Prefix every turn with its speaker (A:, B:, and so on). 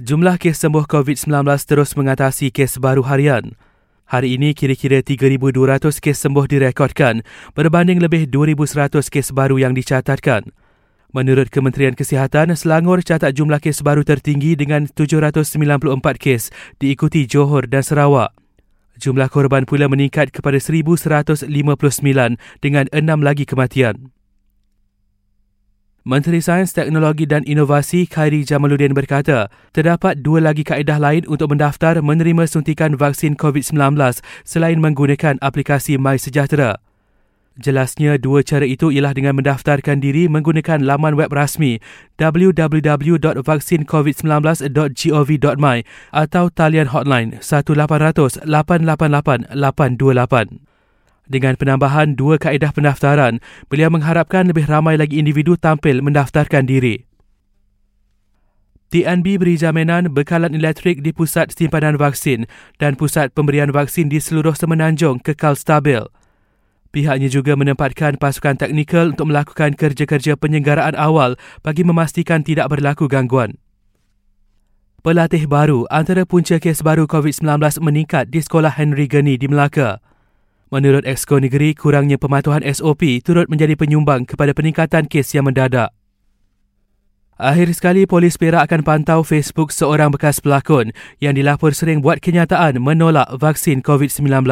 A: Jumlah kes sembuh COVID-19 terus mengatasi kes baru harian. Hari ini kira-kira 3,200 kes sembuh direkodkan berbanding lebih 2,100 kes baru yang dicatatkan. Menurut Kementerian Kesihatan, Selangor catat jumlah kes baru tertinggi dengan 794 kes diikuti Johor dan Sarawak. Jumlah korban pula meningkat kepada 1,159 dengan enam lagi kematian. Menteri Sains, Teknologi dan Inovasi Khairi Jamaluddin berkata, terdapat dua lagi kaedah lain untuk mendaftar menerima suntikan vaksin COVID-19 selain menggunakan aplikasi MySejahtera. Jelasnya dua cara itu ialah dengan mendaftarkan diri menggunakan laman web rasmi www.vaksincovid19.gov.my atau talian hotline 1800 888 828. Dengan penambahan dua kaedah pendaftaran, beliau mengharapkan lebih ramai lagi individu tampil mendaftarkan diri. TNB beri jaminan bekalan elektrik di pusat simpanan vaksin dan pusat pemberian vaksin di seluruh semenanjung kekal stabil. Pihaknya juga menempatkan pasukan teknikal untuk melakukan kerja-kerja penyenggaraan awal bagi memastikan tidak berlaku gangguan. Pelatih baru antara punca kes baru COVID-19 meningkat di Sekolah Henry Geni di Melaka. Menurut Exco Negeri, kurangnya pematuhan SOP turut menjadi penyumbang kepada peningkatan kes yang mendadak. Akhir sekali, polis Perak akan pantau Facebook seorang bekas pelakon yang dilapor sering buat kenyataan menolak vaksin COVID-19.